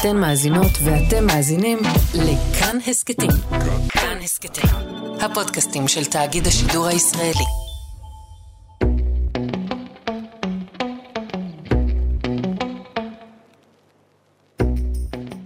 אתן מאזינות ואתם מאזינים לכאן הסכתים. כאן הסכתים, הפודקאסטים של תאגיד השידור הישראלי.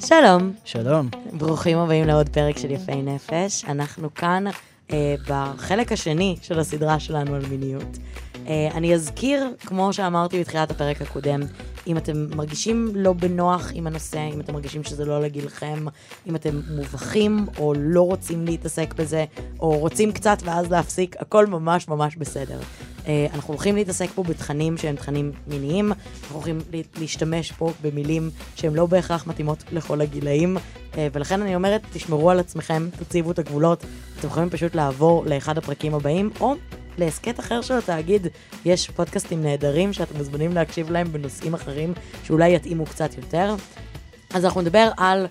שלום, שלום. ברוכים הבאים לעוד פרק של יפי נפש. אנחנו כאן אה, בחלק השני של הסדרה שלנו על מיניות. אה, אני אזכיר, כמו שאמרתי בתחילת הפרק הקודם, אם אתם מרגישים לא בנוח עם הנושא, אם אתם מרגישים שזה לא לגילכם, אם אתם מובכים או לא רוצים להתעסק בזה, או רוצים קצת ואז להפסיק, הכל ממש ממש בסדר. אה, אנחנו הולכים להתעסק פה בתכנים שהם תכנים מיניים, אנחנו הולכים לה- להשתמש פה במילים שהן לא בהכרח מתאימות לכל הגילאים, אה, ולכן אני אומרת, תשמרו על עצמכם, תציבו את הגבולות, אתם יכולים פשוט לעבור לאחד הפרקים הבאים, או להסכת אחר של התאגיד, יש פודקאסטים נהדרים שאתם מוזמנים להקשיב להם בנושאים אחרים שאולי יתאימו קצת יותר. אז אנחנו נדבר על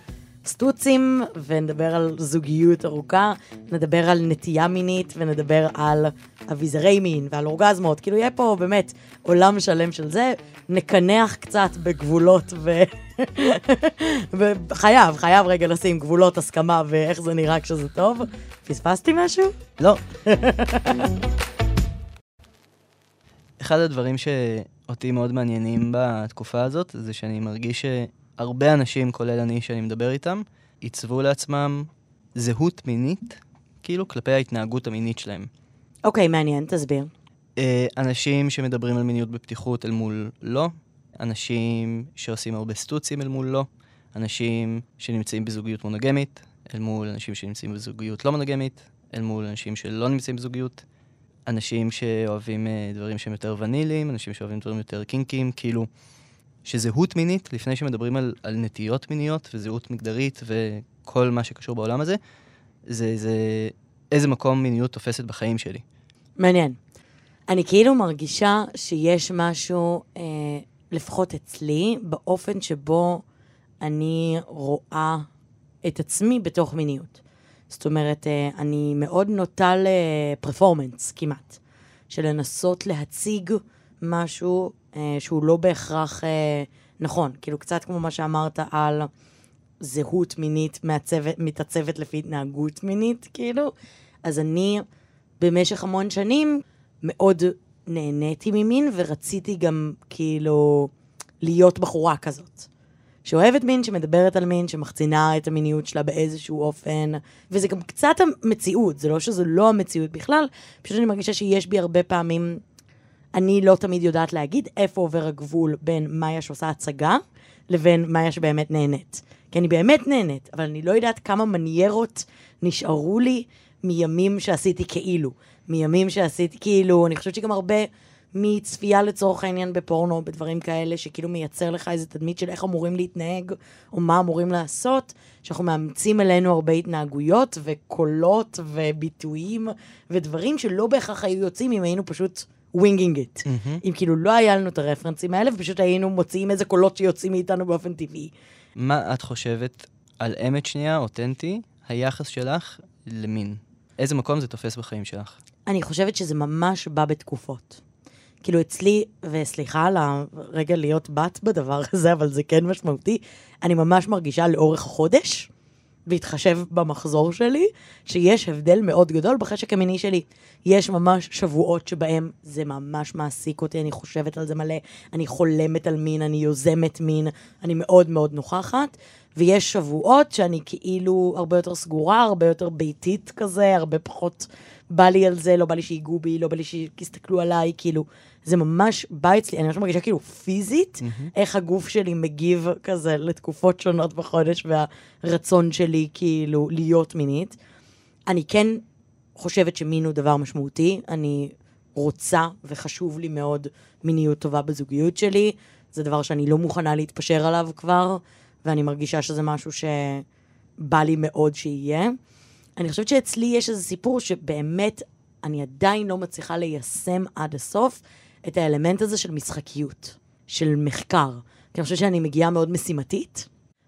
סטוצים, ונדבר על זוגיות ארוכה, נדבר על נטייה מינית, ונדבר על אביזרי מין ועל אורגזמות. כאילו, יהיה פה באמת עולם שלם של זה. נקנח קצת בגבולות ו... וחייב, חייב רגע לשים גבולות הסכמה ואיך זה נראה כשזה טוב. פספסתי משהו? לא. אחד הדברים שאותי מאוד מעניינים בתקופה הזאת, זה שאני מרגיש שהרבה אנשים, כולל אני שאני מדבר איתם, עיצבו לעצמם זהות מינית, כאילו כלפי ההתנהגות המינית שלהם. אוקיי, מעניין, תסביר. אה, אנשים שמדברים על מיניות בפתיחות אל מול לא, אנשים שעושים הרבה סטוצים אל מול לא, אנשים שנמצאים בזוגיות מונוגמית, אל מול אנשים שנמצאים בזוגיות לא מונוגמית, אל מול אנשים שלא נמצאים בזוגיות, אנשים שאוהבים אה, דברים שהם יותר ונילים, אנשים שאוהבים דברים יותר קינקים, כאילו, שזהות מינית, לפני שמדברים על, על נטיות מיניות וזהות מגדרית וכל מה שקשור בעולם הזה, זה, זה איזה מקום מיניות תופסת בחיים שלי. מעניין. אני כאילו מרגישה שיש משהו, אה, לפחות אצלי, באופן שבו אני רואה את עצמי בתוך מיניות. זאת אומרת, אה, אני מאוד נוטה לפרפורמנס כמעט, של לנסות להציג משהו אה, שהוא לא בהכרח אה, נכון. כאילו, קצת כמו מה שאמרת על זהות מינית מעצבת, מתעצבת לפי התנהגות מינית, כאילו. אז אני במשך המון שנים מאוד נהניתי ממין, ורציתי גם כאילו להיות בחורה כזאת. שאוהבת מין, שמדברת על מין, שמחצינה את המיניות שלה באיזשהו אופן, וזה גם קצת המציאות, זה לא שזה לא המציאות בכלל, פשוט אני מרגישה שיש בי הרבה פעמים, אני לא תמיד יודעת להגיד איפה עובר הגבול בין מאיה שעושה הצגה, לבין מאיה שבאמת נהנית. כי אני באמת נהנית, אבל אני לא יודעת כמה מניירות נשארו לי מימים שעשיתי כאילו. מימים שעשיתי כאילו, אני חושבת שגם הרבה מצפייה לצורך העניין בפורנו, בדברים כאלה, שכאילו מייצר לך איזה תדמית של איך אמורים להתנהג, או מה אמורים לעשות, שאנחנו מאמצים אלינו הרבה התנהגויות וקולות וביטויים ודברים שלא בהכרח היו יוצאים אם היינו פשוט winging it. אם כאילו לא היה לנו את הרפרנסים האלה, ופשוט היינו מוציאים איזה קולות שיוצאים מאיתנו באופן טבעי. מה את חושבת על אמת שנייה, אותנטי, היחס שלך למין? איזה מקום זה תופס בחיים שלך? אני חושבת שזה ממש בא בתקופות. כאילו אצלי, וסליחה על הרגע להיות בת בדבר הזה, אבל זה כן משמעותי, אני ממש מרגישה לאורך החודש, בהתחשב במחזור שלי, שיש הבדל מאוד גדול בחשק המיני שלי. יש ממש שבועות שבהם זה ממש מעסיק אותי, אני חושבת על זה מלא, אני חולמת על מין, אני יוזמת מין, אני מאוד מאוד נוכחת, ויש שבועות שאני כאילו הרבה יותר סגורה, הרבה יותר ביתית כזה, הרבה פחות בא לי על זה, לא בא לי שיגעו בי, לא בא לי שיסתכלו עליי, כאילו, זה ממש בא אצלי, אני ממש מרגישה כאילו פיזית, איך הגוף שלי מגיב כזה לתקופות שונות בחודש, והרצון שלי כאילו להיות מינית. אני כן חושבת שמין הוא דבר משמעותי, אני רוצה וחשוב לי מאוד מיניות טובה בזוגיות שלי, זה דבר שאני לא מוכנה להתפשר עליו כבר, ואני מרגישה שזה משהו שבא לי מאוד שיהיה. אני חושבת שאצלי יש איזה סיפור שבאמת אני עדיין לא מצליחה ליישם עד הסוף את האלמנט הזה של משחקיות, של מחקר. כי אני חושבת שאני מגיעה מאוד משימתית,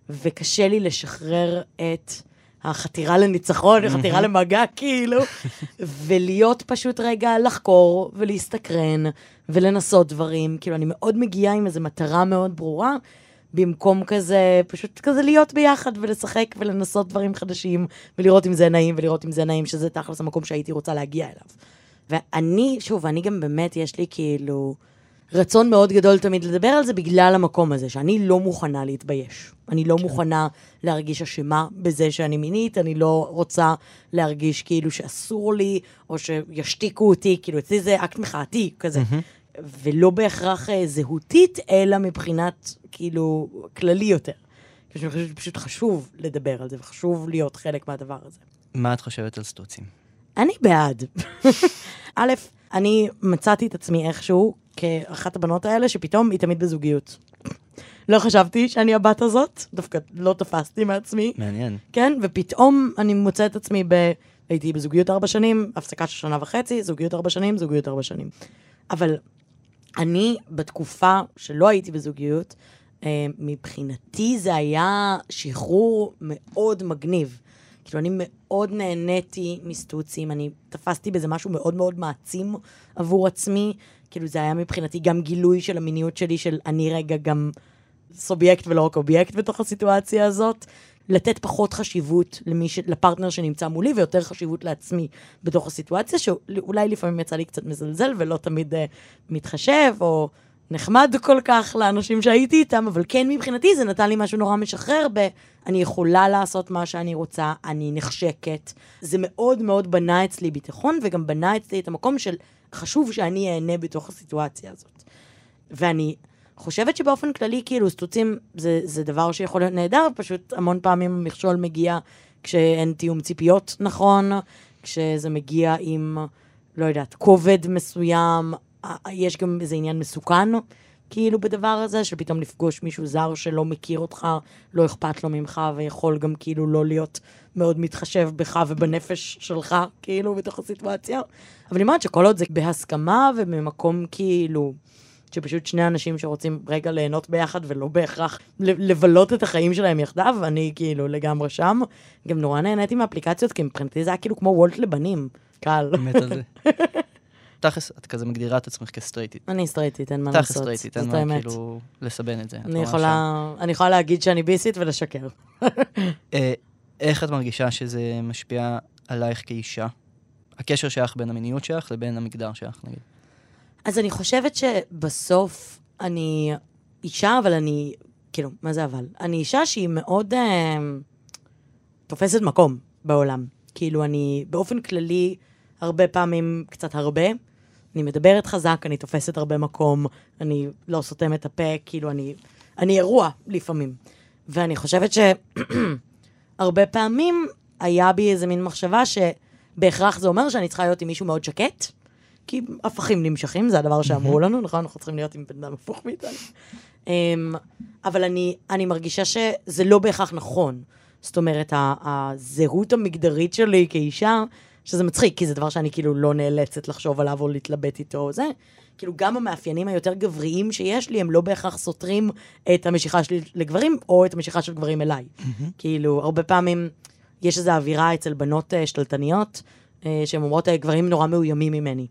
וקשה לי לשחרר את החתירה לניצחון, החתירה למגע, כאילו, ולהיות פשוט רגע לחקור ולהסתקרן ולנסות דברים. כאילו, אני מאוד מגיעה עם איזו מטרה מאוד ברורה, במקום כזה, פשוט כזה להיות ביחד ולשחק ולנסות דברים חדשים, ולראות אם זה נעים ולראות אם זה נעים, שזה תכלס המקום שהייתי רוצה להגיע אליו. ואני, שוב, אני גם באמת, יש לי כאילו רצון מאוד גדול תמיד לדבר על זה בגלל המקום הזה, שאני לא מוכנה להתבייש. אני לא כן. מוכנה להרגיש אשמה בזה שאני מינית, אני לא רוצה להרגיש כאילו שאסור לי, או שישתיקו אותי, כאילו אצלי זה אקט מחאתי כזה. Mm-hmm. ולא בהכרח אה, זהותית, אלא מבחינת, כאילו, כללי יותר. אני חושבת שפשוט חשוב לדבר על זה, וחשוב להיות חלק מהדבר הזה. מה את חושבת על סטוצים? אני בעד. א', אני מצאתי את עצמי איכשהו כאחת הבנות האלה, שפתאום היא תמיד בזוגיות. לא חשבתי שאני הבת הזאת, דווקא לא תפסתי מעצמי. מעניין. כן, ופתאום אני מוצאת את עצמי ב... הייתי בזוגיות ארבע שנים, הפסקה של שנה וחצי, זוגיות ארבע שנים, זוגיות ארבע שנים. אבל אני, בתקופה שלא הייתי בזוגיות, אה, מבחינתי זה היה שחרור מאוד מגניב. כאילו, אני מאוד נהניתי מסטוצים, אני תפסתי בזה משהו מאוד מאוד מעצים עבור עצמי. כאילו, זה היה מבחינתי גם גילוי של המיניות שלי, של אני רגע גם סובייקט ולא רק אובייקט בתוך הסיטואציה הזאת. לתת פחות חשיבות ש... לפרטנר שנמצא מולי, ויותר חשיבות לעצמי בתוך הסיטואציה, שאולי לפעמים יצא לי קצת מזלזל ולא תמיד uh, מתחשב, או נחמד כל כך לאנשים שהייתי איתם, אבל כן מבחינתי זה נתן לי משהו נורא משחרר ב... אני יכולה לעשות מה שאני רוצה, אני נחשקת. זה מאוד מאוד בנה אצלי ביטחון, וגם בנה אצלי את המקום של חשוב שאני אהנה בתוך הסיטואציה הזאת. ואני חושבת שבאופן כללי, כאילו, סטוצים זה, זה דבר שיכול להיות נהדר, פשוט המון פעמים המכשול מגיע כשאין תיאום ציפיות נכון, כשזה מגיע עם, לא יודעת, כובד מסוים, יש גם איזה עניין מסוכן, כאילו, בדבר הזה, שפתאום לפגוש מישהו זר שלא מכיר אותך, לא אכפת לו ממך, ויכול גם כאילו לא להיות מאוד מתחשב בך ובנפש שלך, כאילו, בתוך הסיטואציה. אבל אני אומרת שכל עוד זה בהסכמה ובמקום כאילו... שפשוט שני אנשים שרוצים רגע ליהנות ביחד ולא בהכרח לבלות את החיים שלהם יחדיו, אני כאילו לגמרי שם. גם נורא נהניתי מאפליקציות, כי מבחינתי זה היה כאילו כמו וולט לבנים, קל. מת על זה. תכלס, את כזה מגדירה את עצמך כסטרייטית. אני סטרייטית, אין מה לעשות. תכלס סטרייטית, אין מה כאילו לסבן את זה. אני יכולה, אני יכולה להגיד שאני ביסית ולשקר. אה, איך את מרגישה שזה משפיע עלייך כאישה? הקשר שלך בין המיניות שלך לבין המגדר שלך, נגיד. אז אני חושבת שבסוף אני אישה, אבל אני, כאילו, מה זה אבל? אני אישה שהיא מאוד אה, תופסת מקום בעולם. כאילו, אני באופן כללי, הרבה פעמים, קצת הרבה, אני מדברת חזק, אני תופסת הרבה מקום, אני לא סותמת את הפה, כאילו, אני, אני אירוע לפעמים. ואני חושבת שהרבה פעמים היה בי איזה מין מחשבה שבהכרח זה אומר שאני צריכה להיות עם מישהו מאוד שקט, כי הפכים נמשכים, זה הדבר שאמרו לנו, נכון? אנחנו צריכים להיות עם בן אדם הפוך מאיתנו. אמ, אבל אני, אני מרגישה שזה לא בהכרח נכון. זאת אומרת, הזהות המגדרית שלי כאישה, שזה מצחיק, כי זה דבר שאני כאילו לא נאלצת לחשוב עליו או להתלבט איתו או זה. כאילו, גם המאפיינים היותר גבריים שיש לי, הם לא בהכרח סותרים את המשיכה שלי לגברים, או את המשיכה של גברים אליי. כאילו, הרבה פעמים יש איזו אווירה אצל בנות uh, שתלטניות, uh, שהן אומרות, גברים נורא מאוימים ממני.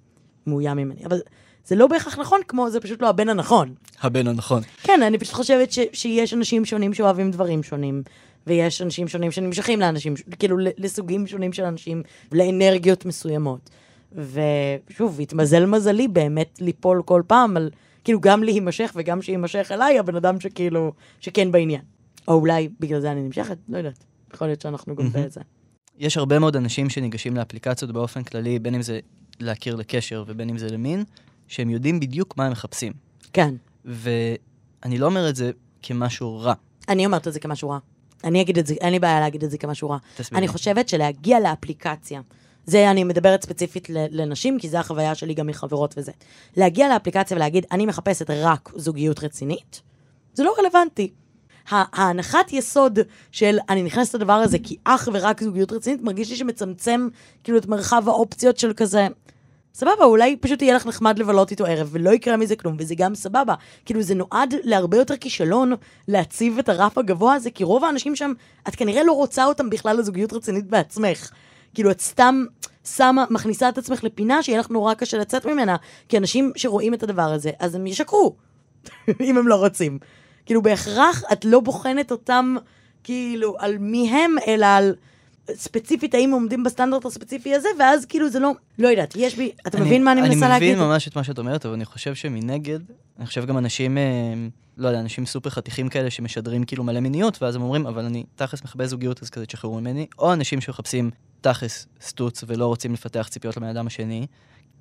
מאוים ממני. אבל זה לא בהכרח נכון, כמו זה פשוט לא הבן הנכון. הבן הנכון. כן, אני פשוט חושבת ש, שיש אנשים שונים שאוהבים דברים שונים, ויש אנשים שונים שנמשכים לאנשים, כאילו לסוגים שונים של אנשים, לאנרגיות מסוימות. ושוב, התמזל מזלי באמת ליפול כל פעם על, כאילו, גם להימשך וגם שיימשך אליי, הבן אדם שכאילו, שכן בעניין. או אולי בגלל זה אני נמשכת, לא יודעת. יכול להיות שאנחנו גם בזה. יש הרבה מאוד אנשים שניגשים לאפליקציות באופן כללי, בין אם זה להכיר לקשר ובין אם זה למין, שהם יודעים בדיוק מה הם מחפשים. כן. ואני לא אומר את זה כמשהו רע. אני אומרת את זה כמשהו רע. אני אגיד את זה, אין לי בעיה להגיד את זה כמשהו רע. תסביר. אני חושבת שלהגיע לאפליקציה, זה אני מדברת ספציפית לנשים, כי זו החוויה שלי גם מחברות וזה. להגיע לאפליקציה ולהגיד, אני מחפשת רק זוגיות רצינית, זה לא רלוונטי. ההנחת יסוד של אני נכנסת לדבר הזה כי אך ורק זוגיות רצינית, מרגיש לי שמצמצם כאילו את מרחב האופציות של כזה. סבבה, אולי פשוט יהיה לך נחמד לבלות איתו ערב, ולא יקרה מזה כלום, וזה גם סבבה. כאילו, זה נועד להרבה יותר כישלון להציב את הרף הגבוה הזה, כי רוב האנשים שם, את כנראה לא רוצה אותם בכלל לזוגיות רצינית בעצמך. כאילו, את סתם שמה, מכניסה את עצמך לפינה שיהיה לך נורא קשה לצאת ממנה, כי אנשים שרואים את הדבר הזה, אז הם ישקרו, אם הם לא רוצים. כאילו, בהכרח את לא בוחנת אותם, כאילו, על מי הם, אלא על ספציפית האם עומדים בסטנדרט הספציפי הזה, ואז כאילו זה לא, לא יודעת, יש בי, אתה אני- מבין מה אני מנסה להגיד? אני מבין ממש את מה שאת אומרת, אבל אני חושב שמנגד, אני חושב גם אנשים, אה, לא יודע, אנשים סופר חתיכים כאלה שמשדרים כאילו מלא מיניות, ואז הם אומרים, אבל אני תכלס מכבה זוגיות, אז כזה תשחררו ממני, או אנשים שמחפשים תכלס סטוץ ולא רוצים לפתח ציפיות לבן אדם השני,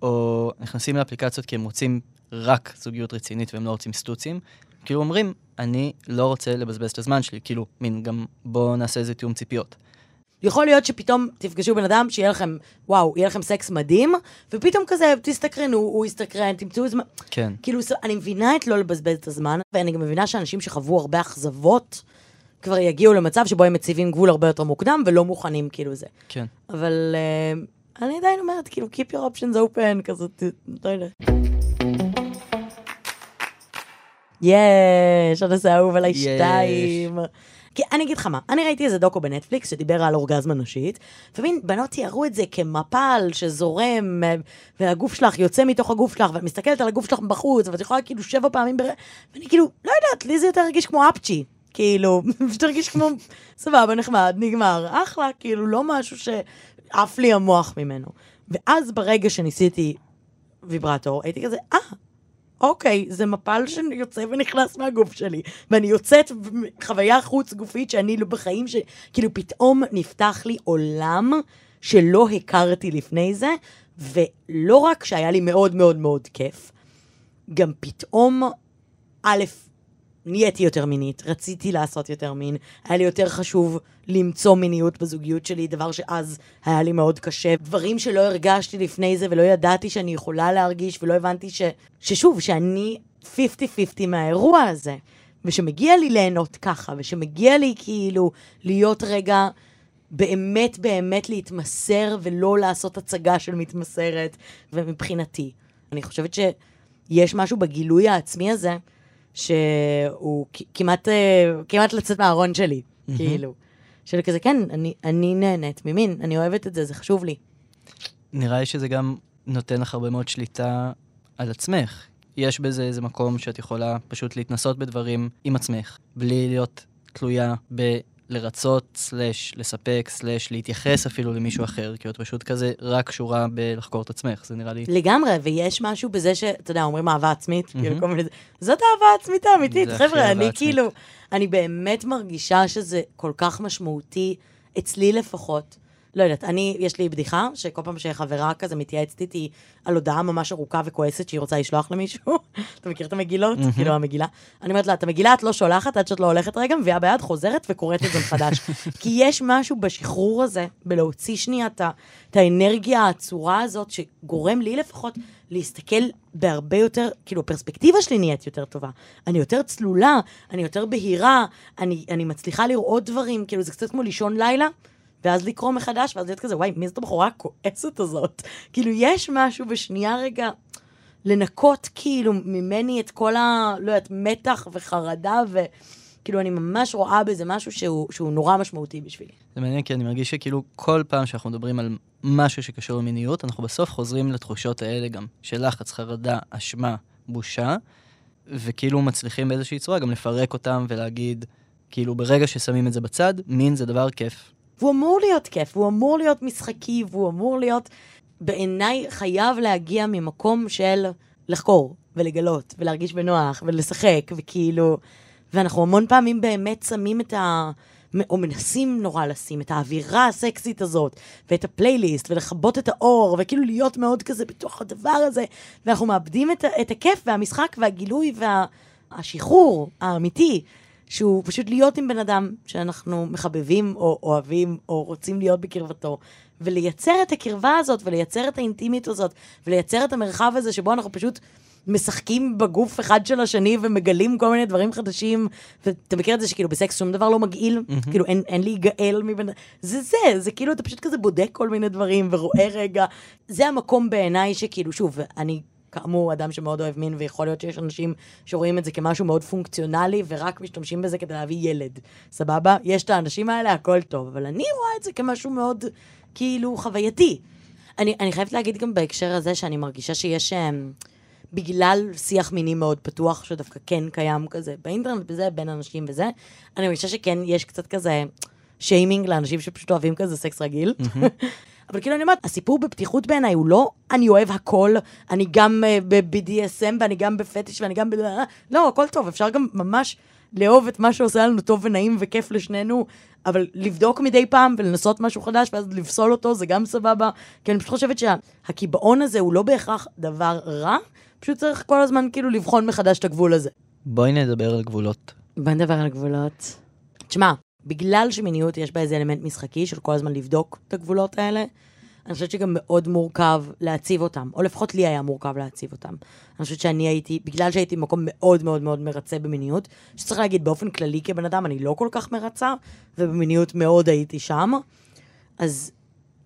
או נכנסים לאפליקציות כי הם רוצים רק זוגיות רצינית והם לא רוצים סטוצים, כאילו אומרים, אני לא רוצה לבזבז את הזמן שלי, כאילו, מין, גם בואו נעשה איזה תיאום ציפיות. יכול להיות שפתאום תפגשו בן אדם שיהיה לכם, וואו, יהיה לכם סקס מדהים, ופתאום כזה, תסתקרנו, הוא יסתקרן, תמצאו זמן. כן. כאילו, אני מבינה את לא לבזבז את הזמן, ואני גם מבינה שאנשים שחוו הרבה אכזבות, כבר יגיעו למצב שבו הם מציבים גבול הרבה יותר מוקדם, ולא מוכנים כאילו זה. כן. אבל uh, אני עדיין אומרת, כאילו, keep your options open, כזה, ת- לא יודעת. יש, הנושא האהוב עליי. שתיים. כי אני אגיד לך מה, אני ראיתי איזה דוקו בנטפליקס שדיבר על אורגזמה נשית, ומין בנות תיארו את זה כמפל שזורם, והגוף שלך יוצא מתוך הגוף שלך, ואת מסתכלת על הגוף שלך בחוץ, ואת יכולה כאילו שבע פעמים בר... ואני כאילו, לא יודעת, לי זה יותר הרגיש כמו אפצ'י. כאילו, פשוט הרגיש כמו, סבבה, נחמד, נגמר, אחלה, כאילו, לא משהו שעף לי המוח ממנו. ואז ברגע שניסיתי ויברטור, הייתי כזה, אה, אוקיי, זה מפל שיוצא ונכנס מהגוף שלי, ואני יוצאת חוויה חוץ גופית שאני לא בחיים, ש... כאילו פתאום נפתח לי עולם שלא הכרתי לפני זה, ולא רק שהיה לי מאוד מאוד מאוד כיף, גם פתאום, א', נהייתי יותר מינית, רציתי לעשות יותר מין, היה לי יותר חשוב למצוא מיניות בזוגיות שלי, דבר שאז היה לי מאוד קשה. דברים שלא הרגשתי לפני זה ולא ידעתי שאני יכולה להרגיש, ולא הבנתי ש... ששוב, שאני 50-50 מהאירוע הזה, ושמגיע לי ליהנות ככה, ושמגיע לי כאילו להיות רגע באמת באמת להתמסר ולא לעשות הצגה של מתמסרת, ומבחינתי, אני חושבת שיש משהו בגילוי העצמי הזה, שהוא כמעט, אה, כמעט לצאת מהארון שלי, כאילו. של כזה, כן, אני, אני נהנית ממין, אני אוהבת את זה, זה חשוב לי. נראה לי שזה גם נותן לך הרבה מאוד שליטה על עצמך. יש בזה איזה מקום שאת יכולה פשוט להתנסות בדברים עם עצמך, בלי להיות תלויה בלרצות, סלש לספק, סלש להתייחס אפילו למישהו אחר, כי את פשוט כזה רק קשורה בלחקור את עצמך, זה נראה לי... לגמרי, ויש משהו בזה שאתה יודע, אומרים אהבה עצמית, כאילו מהמם. כל מיני... זאת אהבה עצמית האמיתית, חבר'ה, אני עצמית. כאילו, אני באמת מרגישה שזה כל כך משמעותי, אצלי לפחות. לא יודעת, אני, יש לי בדיחה, שכל פעם שחברה כזה מתייעצת איתי על הודעה ממש ארוכה וכועסת שהיא רוצה לשלוח למישהו, אתה מכיר את המגילות? כאילו המגילה. אני אומרת לה, את המגילה את לא שולחת עד שאת לא הולכת רגע, מביאה ביד, חוזרת וקוראת את זה מחדש. כי יש משהו בשחרור הזה, בלהוציא שנייה את את האנרגיה העצורה הזאת, שגורם לי לפחות להסתכל בהרבה יותר, כאילו, הפרספקטיבה שלי נהיית יותר טובה. אני יותר צלולה, אני יותר בהירה, אני, אני מצליחה לראות דברים, כאילו, זה קצת כמו לישון לילה. ואז לקרוא מחדש, ואז להיות כזה, וואי, מי זאת הבחורה הכועסת הזאת? כאילו, יש משהו בשנייה רגע לנקות כאילו ממני את כל ה... לא יודעת, מתח וחרדה, וכאילו, אני ממש רואה בזה משהו שהוא, שהוא נורא משמעותי בשבילי. זה מעניין, כי אני מרגיש שכאילו כל פעם שאנחנו מדברים על משהו שקשור למיניות, אנחנו בסוף חוזרים לתחושות האלה גם, של לחץ, חרדה, אשמה, בושה, וכאילו מצליחים באיזושהי צורה גם לפרק אותם ולהגיד, כאילו ברגע ששמים את זה בצד, מין זה דבר כיף. והוא אמור להיות כיף, והוא אמור להיות משחקי, והוא אמור להיות, בעיניי, חייב להגיע ממקום של לחקור, ולגלות, ולהרגיש בנוח, ולשחק, וכאילו... ואנחנו המון פעמים באמת שמים את ה... או מנסים נורא לשים את האווירה הסקסית הזאת, ואת הפלייליסט, ולכבות את האור, וכאילו להיות מאוד כזה בתוך הדבר הזה, ואנחנו מאבדים את, את הכיף והמשחק והגילוי והשחרור האמיתי, שהוא פשוט להיות עם בן אדם שאנחנו מחבבים או אוהבים או רוצים להיות בקרבתו, ולייצר את הקרבה הזאת, ולייצר את האינטימיות הזאת, ולייצר את המרחב הזה שבו אנחנו פשוט משחקים בגוף אחד של השני ומגלים כל מיני דברים חדשים, ואתה מכיר את זה שכאילו בסקס שום דבר לא מגעיל, mm-hmm. כאילו אין, אין להיגאל מבן... זה זה, זה כאילו אתה פשוט כזה בודק כל מיני דברים ורואה רגע. זה המקום בעיניי שכאילו, שוב, אני כאמור אדם שמאוד אוהב מין, ויכול להיות שיש אנשים שרואים את זה כמשהו מאוד פונקציונלי, ורק משתמשים בזה כדי להביא ילד. סבבה? יש את האנשים האלה, הכל טוב, אבל אני רואה את זה כמשהו מאוד, כאילו, חווייתי. אני, אני חייבת להגיד גם בהקשר הזה שאני מרגישה שיש... אמ, בגלל שיח מיני מאוד פתוח, שדווקא כן קיים כזה באינטרנט וזה, בין אנשים וזה, אני מרגישה שכן יש קצת כזה שיימינג לאנשים שפשוט אוהבים כזה סקס רגיל. אבל כאילו אני אומרת, הסיפור בפתיחות בעיניי הוא לא אני אוהב הכל, אני גם uh, ב-BDSM ואני גם בפטיש ואני גם ב... לא, הכל טוב, אפשר גם ממש לאהוב את מה שעושה לנו טוב ונעים וכיף לשנינו, אבל לבדוק מדי פעם ולנסות משהו חדש ואז לפסול אותו, זה גם סבבה. כי אני פשוט חושבת שהקיבעון הזה הוא לא בהכרח דבר רע, פשוט צריך כל הזמן כאילו לבחון מחדש את הגבול הזה. בואי נדבר על גבולות. בוא נדבר על גבולות. תשמע, בגלל שמיניות יש בה איזה אלמנט משחקי של כל הזמן לבדוק את הגבולות האלה, אני חושבת שגם מאוד מורכב להציב אותם, או לפחות לי היה מורכב להציב אותם. אני חושבת שאני הייתי, בגלל שהייתי במקום מאוד מאוד מאוד מרצה במיניות, שצריך להגיד באופן כללי כבן אדם, אני לא כל כך מרצה, ובמיניות מאוד הייתי שם, אז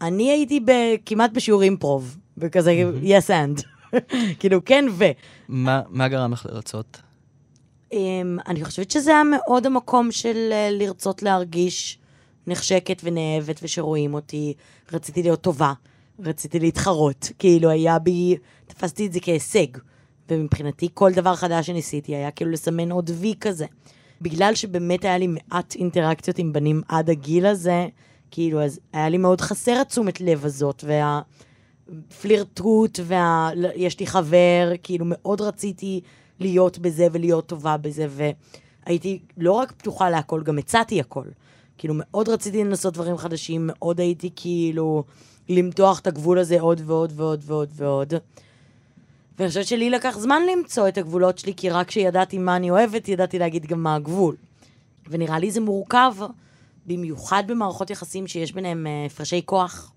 אני הייתי ב- כמעט בשיעור אימפרוב, וכזה yes and. כאילו, כן ו. מה, מה גרם לך לרצות? Um, אני חושבת שזה היה מאוד המקום של uh, לרצות להרגיש נחשקת ונאהבת ושרואים אותי. רציתי להיות טובה, רציתי להתחרות. כאילו, היה בי, תפסתי את זה כהישג. ומבחינתי, כל דבר חדש שניסיתי היה כאילו לסמן עוד וי כזה. בגלל שבאמת היה לי מעט אינטראקציות עם בנים עד הגיל הזה, כאילו, אז היה לי מאוד חסר התשומת לב הזאת, והפלירטוט, וה... לי חבר, כאילו, מאוד רציתי להיות בזה ולהיות טובה בזה, והייתי לא רק פתוחה להכל, גם הצעתי הכל. כאילו, מאוד רציתי לנסות דברים חדשים, מאוד הייתי כאילו למתוח את הגבול הזה עוד ועוד ועוד ועוד ועוד. ואני חושבת שלי לקח זמן למצוא את הגבולות שלי, כי רק כשידעתי מה אני אוהבת, ידעתי להגיד גם מה הגבול. ונראה לי זה מורכב, במיוחד במערכות יחסים שיש ביניהם אה, הפרשי כוח.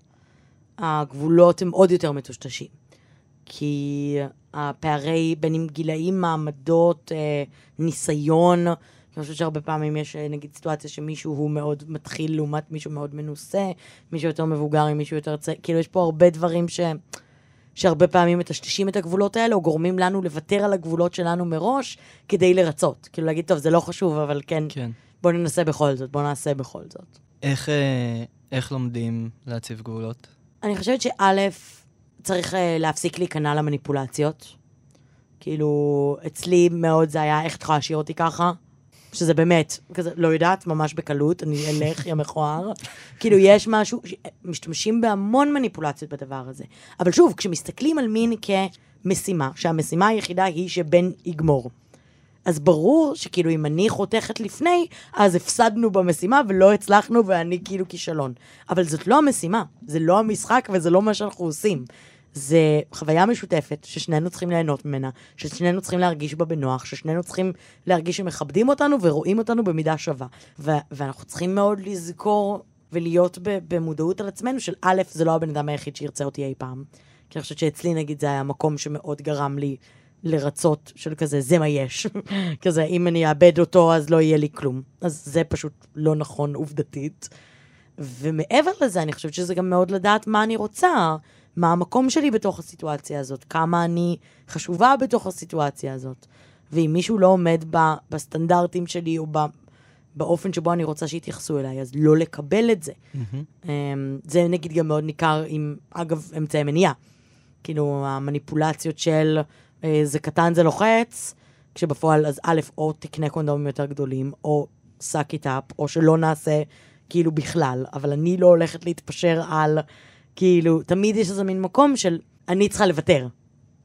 הגבולות הם עוד יותר מטושטשים. כי הפערי בין אם גילאים, מעמדות, אה, ניסיון, אני חושבת שהרבה פעמים יש אה, נגיד סיטואציה שמישהו הוא מאוד מתחיל לעומת מישהו מאוד מנוסה, מישהו יותר מבוגר עם מישהו יותר צעיר, כאילו יש פה הרבה דברים ש... שהרבה פעמים מטשטשים את הגבולות האלה, או גורמים לנו לוותר על הגבולות שלנו מראש, כדי לרצות. כאילו להגיד, טוב, זה לא חשוב, אבל כן, כן. בוא ננסה בכל זאת, בוא נעשה בכל זאת. איך, אה, איך לומדים להציב גבולות? אני חושבת שא', צריך אה, להפסיק להיכנע למניפולציות. כאילו, אצלי מאוד זה היה, איך את יכולה להשאיר אותי ככה? שזה באמת, כזה, לא יודעת, ממש בקלות, אני אלך, יא מכוער. כאילו, יש משהו, משתמשים בהמון מניפולציות בדבר הזה. אבל שוב, כשמסתכלים על מין כמשימה, שהמשימה היחידה היא שבן יגמור. אז ברור שכאילו אם אני חותכת לפני, אז הפסדנו במשימה ולא הצלחנו ואני כאילו כישלון. אבל זאת לא המשימה, זה לא המשחק וזה לא מה שאנחנו עושים. זה חוויה משותפת ששנינו צריכים ליהנות ממנה, ששנינו צריכים להרגיש בה בנוח, ששנינו צריכים להרגיש שמכבדים אותנו ורואים אותנו במידה שווה. ו- ואנחנו צריכים מאוד לזכור ולהיות במודעות על עצמנו של א', זה לא הבן אדם היחיד שירצה אותי אי פעם. כי אני חושבת שאצלי נגיד זה היה מקום שמאוד גרם לי לרצות של כזה, זה מה יש. כזה, אם אני אאבד אותו אז לא יהיה לי כלום. אז זה פשוט לא נכון עובדתית. ומעבר לזה, אני חושבת שזה גם מאוד לדעת מה אני רוצה, מה המקום שלי בתוך הסיטואציה הזאת, כמה אני חשובה בתוך הסיטואציה הזאת. ואם מישהו לא עומד ב, בסטנדרטים שלי או ב, באופן שבו אני רוצה שיתייחסו אליי, אז לא לקבל את זה. Mm-hmm. זה נגיד גם מאוד ניכר עם, אגב, אמצעי מניעה. כאילו, המניפולציות של אה, זה קטן, זה לוחץ, כשבפועל אז א', או תקנה קונדומים יותר גדולים, או suck it up, או שלא נעשה כאילו בכלל, אבל אני לא הולכת להתפשר על, כאילו, תמיד יש איזה מין מקום של אני צריכה לוותר.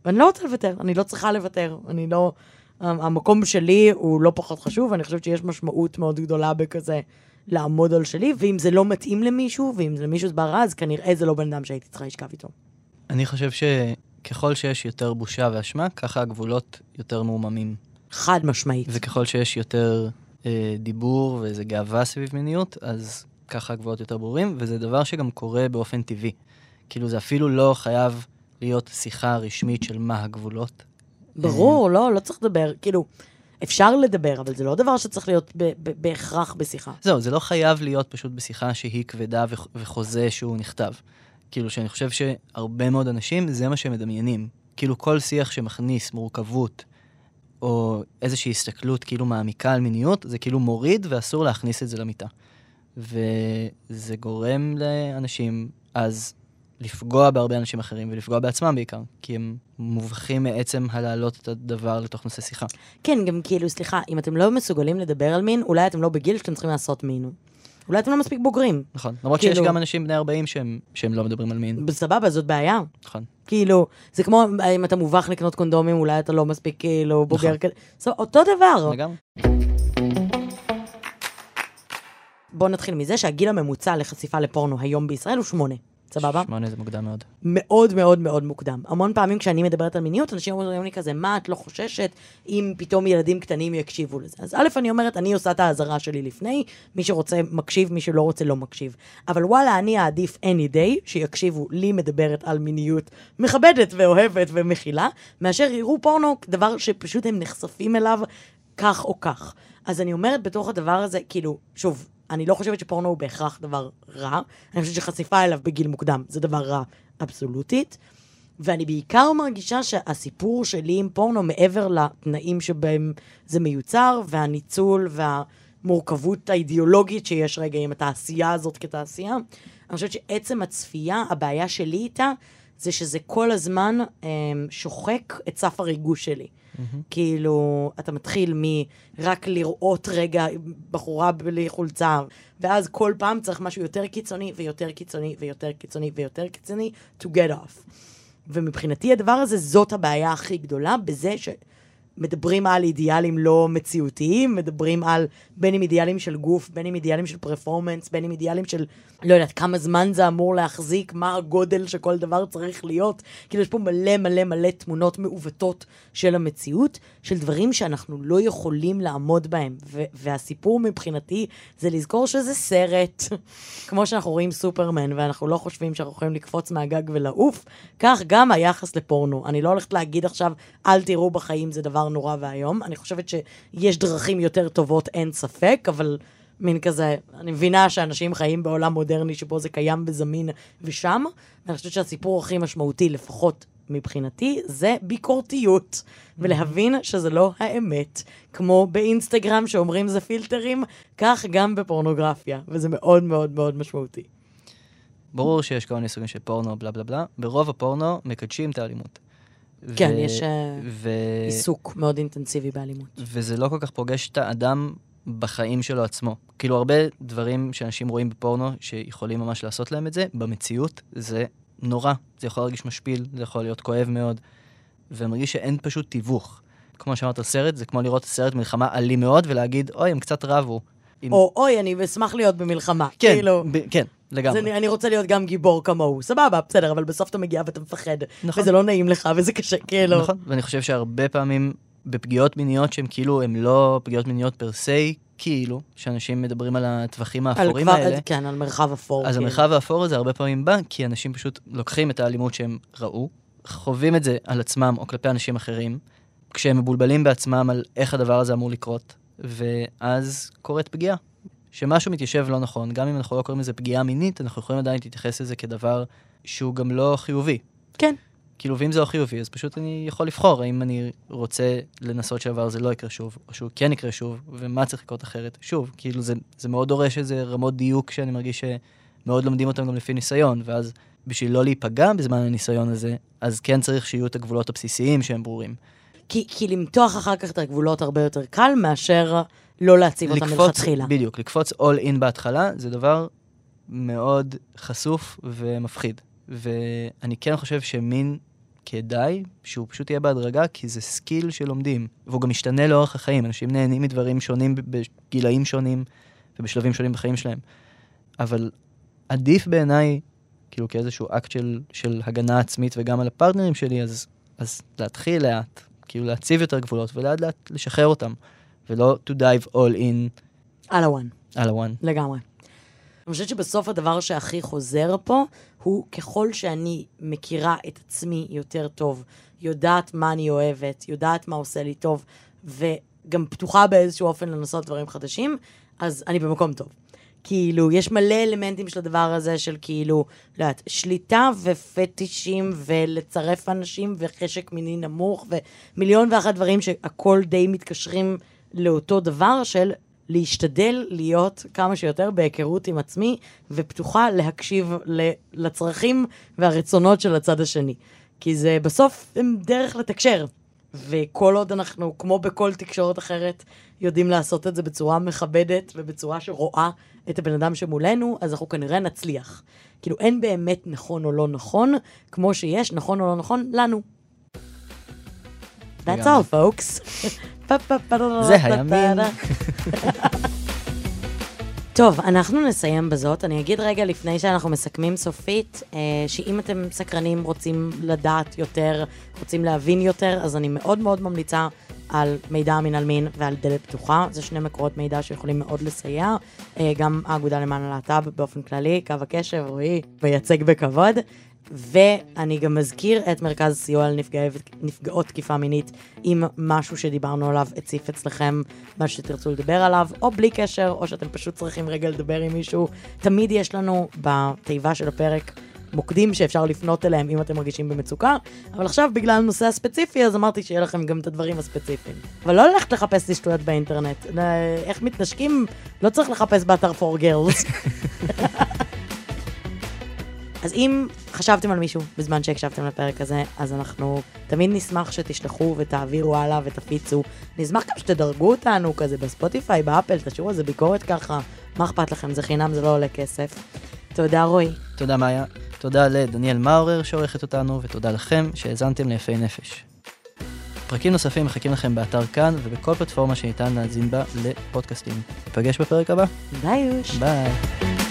ואני לא רוצה לוותר, אני לא צריכה לוותר, אני לא... המקום שלי הוא לא פחות חשוב, ואני חושבת שיש משמעות מאוד גדולה בכזה לעמוד על שלי, ואם זה לא מתאים למישהו, ואם זה למישהו זה ברע, אז כנראה זה לא בן אדם שהייתי צריכה לשכב איתו. אני חושב שככל שיש יותר בושה ואשמה, ככה הגבולות יותר מעוממים. חד משמעית. וככל שיש יותר אה, דיבור ואיזה גאווה סביב מיניות, אז ככה הגבולות יותר ברורים, וזה דבר שגם קורה באופן טבעי. כאילו, זה אפילו לא חייב להיות שיחה רשמית של מה הגבולות. ברור, לא, לא צריך לדבר. כאילו, אפשר לדבר, אבל זה לא דבר שצריך להיות ב- ב- בהכרח בשיחה. זהו, זה לא חייב להיות פשוט בשיחה שהיא כבדה וח- וחוזה שהוא נכתב. כאילו, שאני חושב שהרבה מאוד אנשים, זה מה שהם מדמיינים. כאילו, כל שיח שמכניס מורכבות, או איזושהי הסתכלות כאילו מעמיקה על מיניות, זה כאילו מוריד ואסור להכניס את זה למיטה. וזה גורם לאנשים אז לפגוע בהרבה אנשים אחרים ולפגוע בעצמם בעיקר, כי הם מובכים מעצם הלהעלות את הדבר לתוך נושא שיחה. כן, גם כאילו, סליחה, אם אתם לא מסוגלים לדבר על מין, אולי אתם לא בגיל שאתם צריכים לעשות מין. אולי אתם לא מספיק בוגרים. נכון. למרות כאילו- שיש גם אנשים בני 40 שהם, שהם לא מדברים על מין. סבבה, זאת בעיה. נכון. כאילו, זה כמו אם אתה מובך לקנות קונדומים, אולי אתה לא מספיק כאילו בוגר נכון. כזה. אותו דבר. לגמרי. בואו נתחיל מזה שהגיל הממוצע לחשיפה לפורנו היום בישראל הוא שמונה. סבבה? שמונה זה מוקדם מאוד. מאוד מאוד מאוד מוקדם. המון פעמים כשאני מדברת על מיניות, אנשים אומרים לי כזה, מה, את לא חוששת אם פתאום ילדים קטנים יקשיבו לזה? אז א', אני אומרת, אני עושה את האזהרה שלי לפני, מי שרוצה מקשיב, מי שלא רוצה לא מקשיב. אבל וואלה, אני אעדיף any day שיקשיבו לי מדברת על מיניות מכבדת ואוהבת ומכילה, מאשר יראו פורנו כדבר שפשוט הם נחשפים אליו כך או כך. אז אני אומרת בתוך הדבר הזה, כאילו, שוב, אני לא חושבת שפורנו הוא בהכרח דבר רע, אני חושבת שחשיפה אליו בגיל מוקדם זה דבר רע אבסולוטית, ואני בעיקר מרגישה שהסיפור שלי עם פורנו, מעבר לתנאים שבהם זה מיוצר, והניצול והמורכבות האידיאולוגית שיש רגע עם התעשייה הזאת כתעשייה, אני חושבת שעצם הצפייה, הבעיה שלי איתה, זה שזה כל הזמן um, שוחק את סף הריגוש שלי. כאילו, אתה מתחיל מרק לראות רגע בחורה בלי חולצה, ואז כל פעם צריך משהו יותר קיצוני ויותר קיצוני ויותר קיצוני ויותר קיצוני to get off. ומבחינתי הדבר הזה, זאת הבעיה הכי גדולה, בזה שמדברים על אידיאלים לא מציאותיים, מדברים על בין אם אידיאלים של גוף, בין אם אידיאלים של פרפורמנס, בין אם אידיאלים של, לא יודעת, כמה זמן זה אמור להחזיק, מה הגודל שכל דבר צריך להיות. כאילו, יש פה מלא מלא מלא תמונות מעוותות של המציאות, של דברים שאנחנו לא יכולים לעמוד בהם. והסיפור מבחינתי זה לזכור שזה סרט. כמו שאנחנו רואים סופרמן, ואנחנו לא חושבים שאנחנו יכולים לקפוץ מהגג ולעוף, כך גם היחס לפורנו. אני לא הולכת להגיד עכשיו, אל תראו בחיים, זה דבר נורא ואיום. אני חושבת שיש דרכים יותר טובות, אין ספק, אבל מין כזה, אני מבינה שאנשים חיים בעולם מודרני שבו זה קיים וזמין ושם, ואני חושבת שהסיפור הכי משמעותי, לפחות מבחינתי, זה ביקורתיות, ולהבין שזה לא האמת. כמו באינסטגרם שאומרים זה פילטרים, כך גם בפורנוגרפיה, וזה מאוד מאוד מאוד משמעותי. ברור שיש כל מיני סוגים של פורנו, בלה בלה בלה. ברוב הפורנו מקדשים את האלימות. כן, ו- יש אה, ו... עיסוק מאוד אינטנסיבי באלימות. וזה לא כל כך פוגש את האדם בחיים שלו עצמו. כאילו, הרבה דברים שאנשים רואים בפורנו, שיכולים ממש לעשות להם את זה, במציאות זה נורא. זה יכול להרגיש משפיל, זה יכול להיות כואב מאוד, ומרגיש שאין פשוט תיווך. כמו שאמרת על סרט, זה כמו לראות סרט מלחמה אלים מאוד, ולהגיד, אוי, הם קצת רבו. עם- או אוי, אני אשמח להיות במלחמה. כן, כאילו, ב- כן, אז לגמרי. אני, אני רוצה להיות גם גיבור כמוהו. סבבה, בסדר, אבל בסוף אתה מגיע ואתה מפחד. נכון. וזה לא נעים לך, וזה קשה, כאילו. נכון, ואני חושב שהרבה פעמים בפגיעות מיניות שהן כאילו, הן לא פגיעות מיניות פר סי, כאילו, שאנשים מדברים על הטווחים על האפורים כבר- האלה, כן, על מרחב אפור. אז כאילו. המרחב האפור הזה הרבה פעמים בא, כי אנשים פשוט לוקחים את האלימות שהם ראו, חווים את זה על עצמם או כלפי אנשים אחרים, כשהם מבולבלים בעצמם על איך הדבר הזה אמור לקרות, ואז קורית פגיעה. שמשהו מתיישב לא נכון, גם אם אנחנו לא קוראים לזה פגיעה מינית, אנחנו יכולים עדיין להתייחס לזה כדבר שהוא גם לא חיובי. כן. כאילו, ואם זה לא חיובי, אז פשוט אני יכול לבחור האם אני רוצה לנסות שהדבר הזה לא יקרה שוב, או שהוא כן יקרה שוב, ומה צריך לקרות אחרת. שוב, כאילו, זה, זה מאוד דורש איזה רמות דיוק שאני מרגיש שמאוד לומדים אותם גם לפי ניסיון, ואז בשביל לא להיפגע בזמן הניסיון הזה, אז כן צריך שיהיו את הגבולות הבסיסיים שהם ברורים. כי, כי למתוח אחר כך את הגבולות הרבה יותר קל מאשר לא להציב אותם מלכתחילה. בדיוק, לקפוץ all in בהתחלה, זה דבר מאוד חשוף ומפחיד. ואני כן חושב שמין כדאי שהוא פשוט יהיה בהדרגה, כי זה skill שלומדים, והוא גם משתנה לאורך החיים. אנשים נהנים מדברים שונים בגילאים שונים ובשלבים שונים בחיים שלהם. אבל עדיף בעיניי, כאילו כאיזשהו אקט של, של הגנה עצמית וגם על הפרטנרים שלי, אז, אז להתחיל לאט, כאילו להציב יותר גבולות ולאט לאט לשחרר אותם, ולא to dive all in על הוואן, על הוואן. לגמרי. אני חושבת שבסוף הדבר שהכי חוזר פה, הוא ככל שאני מכירה את עצמי יותר טוב, יודעת מה אני אוהבת, יודעת מה עושה לי טוב, וגם פתוחה באיזשהו אופן לנסות דברים חדשים, אז אני במקום טוב. כאילו, יש מלא אלמנטים של הדבר הזה, של כאילו, לא יודעת, שליטה ופטישים, ולצרף אנשים, וחשק מיני נמוך, ומיליון ואחת דברים שהכל די מתקשרים לאותו דבר של להשתדל להיות כמה שיותר בהיכרות עם עצמי, ופתוחה להקשיב לצרכים והרצונות של הצד השני. כי זה בסוף הם דרך לתקשר. וכל עוד אנחנו, כמו בכל תקשורת אחרת, יודעים לעשות את זה בצורה מכבדת ובצורה שרואה את הבן אדם שמולנו, אז אנחנו כנראה נצליח. כאילו, אין באמת נכון או לא נכון, כמו שיש נכון או לא נכון לנו. That's all, folks. זה היה מין. טוב, אנחנו נסיים בזאת. אני אגיד רגע לפני שאנחנו מסכמים סופית, אה, שאם אתם סקרנים, רוצים לדעת יותר, רוצים להבין יותר, אז אני מאוד מאוד ממליצה על מידע על מין ועל דלת פתוחה. זה שני מקורות מידע שיכולים מאוד לסייע. אה, גם האגודה למען הלהט"ב באופן כללי, קו הקשב, רועי, וייצג בכבוד. ואני גם מזכיר את מרכז הסיוע לנפגעי ונפגעות תקיפה מינית, אם משהו שדיברנו עליו הציף אצלכם, מה שתרצו לדבר עליו, או בלי קשר, או שאתם פשוט צריכים רגע לדבר עם מישהו. תמיד יש לנו בתיבה של הפרק מוקדים שאפשר לפנות אליהם אם אתם מרגישים במצוקה, אבל עכשיו בגלל הנושא הספציפי, אז אמרתי שיהיה לכם גם את הדברים הספציפיים. אבל לא ללכת לחפש לי שטויות באינטרנט. אה, איך מתנשקים, לא צריך לחפש באתר for girls. אז אם חשבתם על מישהו בזמן שהקשבתם לפרק הזה, אז אנחנו תמיד נשמח שתשלחו ותעבירו הלאה ותפיצו. נשמח גם שתדרגו אותנו כזה בספוטיפיי, באפל, תשאירו איזה ביקורת ככה. מה אכפת לכם? זה חינם, זה לא עולה כסף. תודה רועי. תודה מאיה, תודה לדניאל מאורר שעורכת אותנו, ותודה לכם שהאזנתם ליפי נפש. פרקים נוספים מחכים לכם באתר כאן ובכל פלטפורמה שניתן להאזין בה לפודקאסטים. ניפגש בפרק הבא, ביי יוש. ביי.